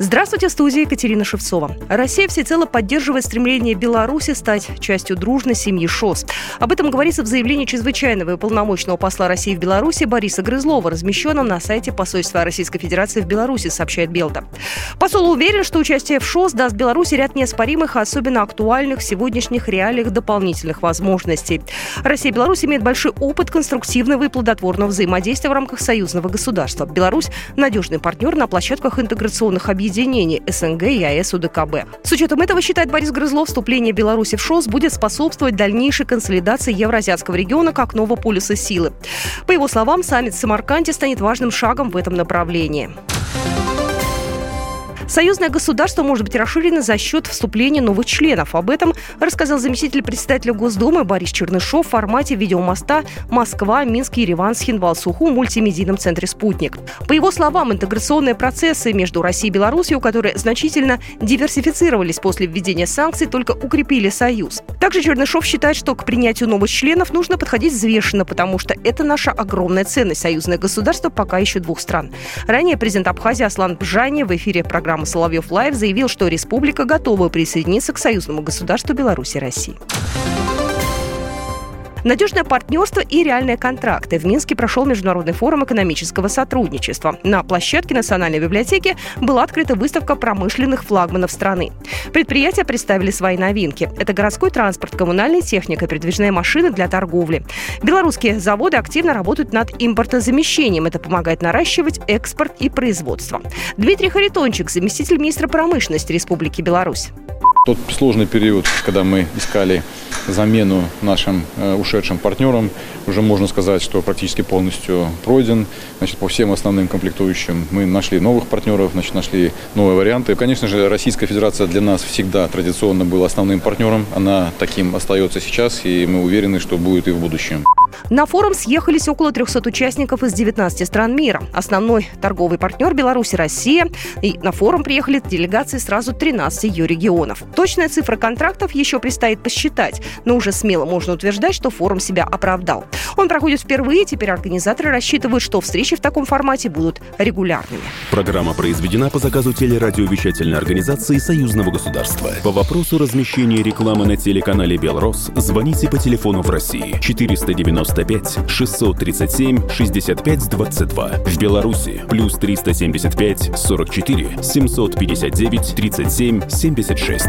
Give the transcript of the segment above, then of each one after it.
Здравствуйте, студия Екатерина Шевцова. Россия всецело поддерживает стремление Беларуси стать частью дружной семьи ШОС. Об этом говорится в заявлении чрезвычайного и полномочного посла России в Беларуси Бориса Грызлова, размещенном на сайте посольства Российской Федерации в Беларуси, сообщает Белта. Посол уверен, что участие в ШОС даст Беларуси ряд неоспоримых, особенно актуальных в сегодняшних реалиях дополнительных возможностей. Россия и Беларусь имеют большой опыт конструктивного и плодотворного взаимодействия в рамках союзного государства. Беларусь – надежный партнер на площадках интеграционных объединений объединений СНГ и АЭС УДКБ. С учетом этого, считает Борис Грызлов, вступление Беларуси в ШОС будет способствовать дальнейшей консолидации евроазиатского региона как нового полюса силы. По его словам, саммит в Самарканде станет важным шагом в этом направлении. Союзное государство может быть расширено за счет вступления новых членов. Об этом рассказал заместитель председателя Госдумы Борис Чернышов в формате видеомоста «Москва, Минск, Ереван, Схинвал, Суху» в мультимедийном центре «Спутник». По его словам, интеграционные процессы между Россией и Беларусью, которые значительно диверсифицировались после введения санкций, только укрепили союз. Также Чернышов считает, что к принятию новых членов нужно подходить взвешенно, потому что это наша огромная ценность. Союзное государство пока еще двух стран. Ранее президент Абхазии Аслан Бжани в эфире программы программы «Соловьев Лайв» заявил, что республика готова присоединиться к союзному государству Беларуси и России. Надежное партнерство и реальные контракты. В Минске прошел Международный форум экономического сотрудничества. На площадке Национальной библиотеки была открыта выставка промышленных флагманов страны. Предприятия представили свои новинки. Это городской транспорт, коммунальная техника, передвижные машины для торговли. Белорусские заводы активно работают над импортозамещением. Это помогает наращивать экспорт и производство. Дмитрий Харитончик, заместитель министра промышленности Республики Беларусь. Тот сложный период, когда мы искали замену нашим э, ушедшим партнерам, уже можно сказать, что практически полностью пройден. Значит, по всем основным комплектующим мы нашли новых партнеров, значит, нашли новые варианты. Конечно же, Российская Федерация для нас всегда традиционно была основным партнером. Она таким остается сейчас, и мы уверены, что будет и в будущем. На форум съехались около 300 участников из 19 стран мира. Основной торговый партнер Беларуси – Россия. И на форум приехали делегации сразу 13 ее регионов. Точная цифра контрактов еще предстоит посчитать, но уже смело можно утверждать, что форум себя оправдал. Он проходит впервые, теперь организаторы рассчитывают, что встречи в таком формате будут регулярными. Программа произведена по заказу телерадиовещательной организации Союзного государства. По вопросу размещения рекламы на телеканале «Белрос» звоните по телефону в России 495 637 65 22. В Беларуси плюс 375 44 759 37 76.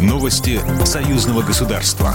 Новости союзного государства.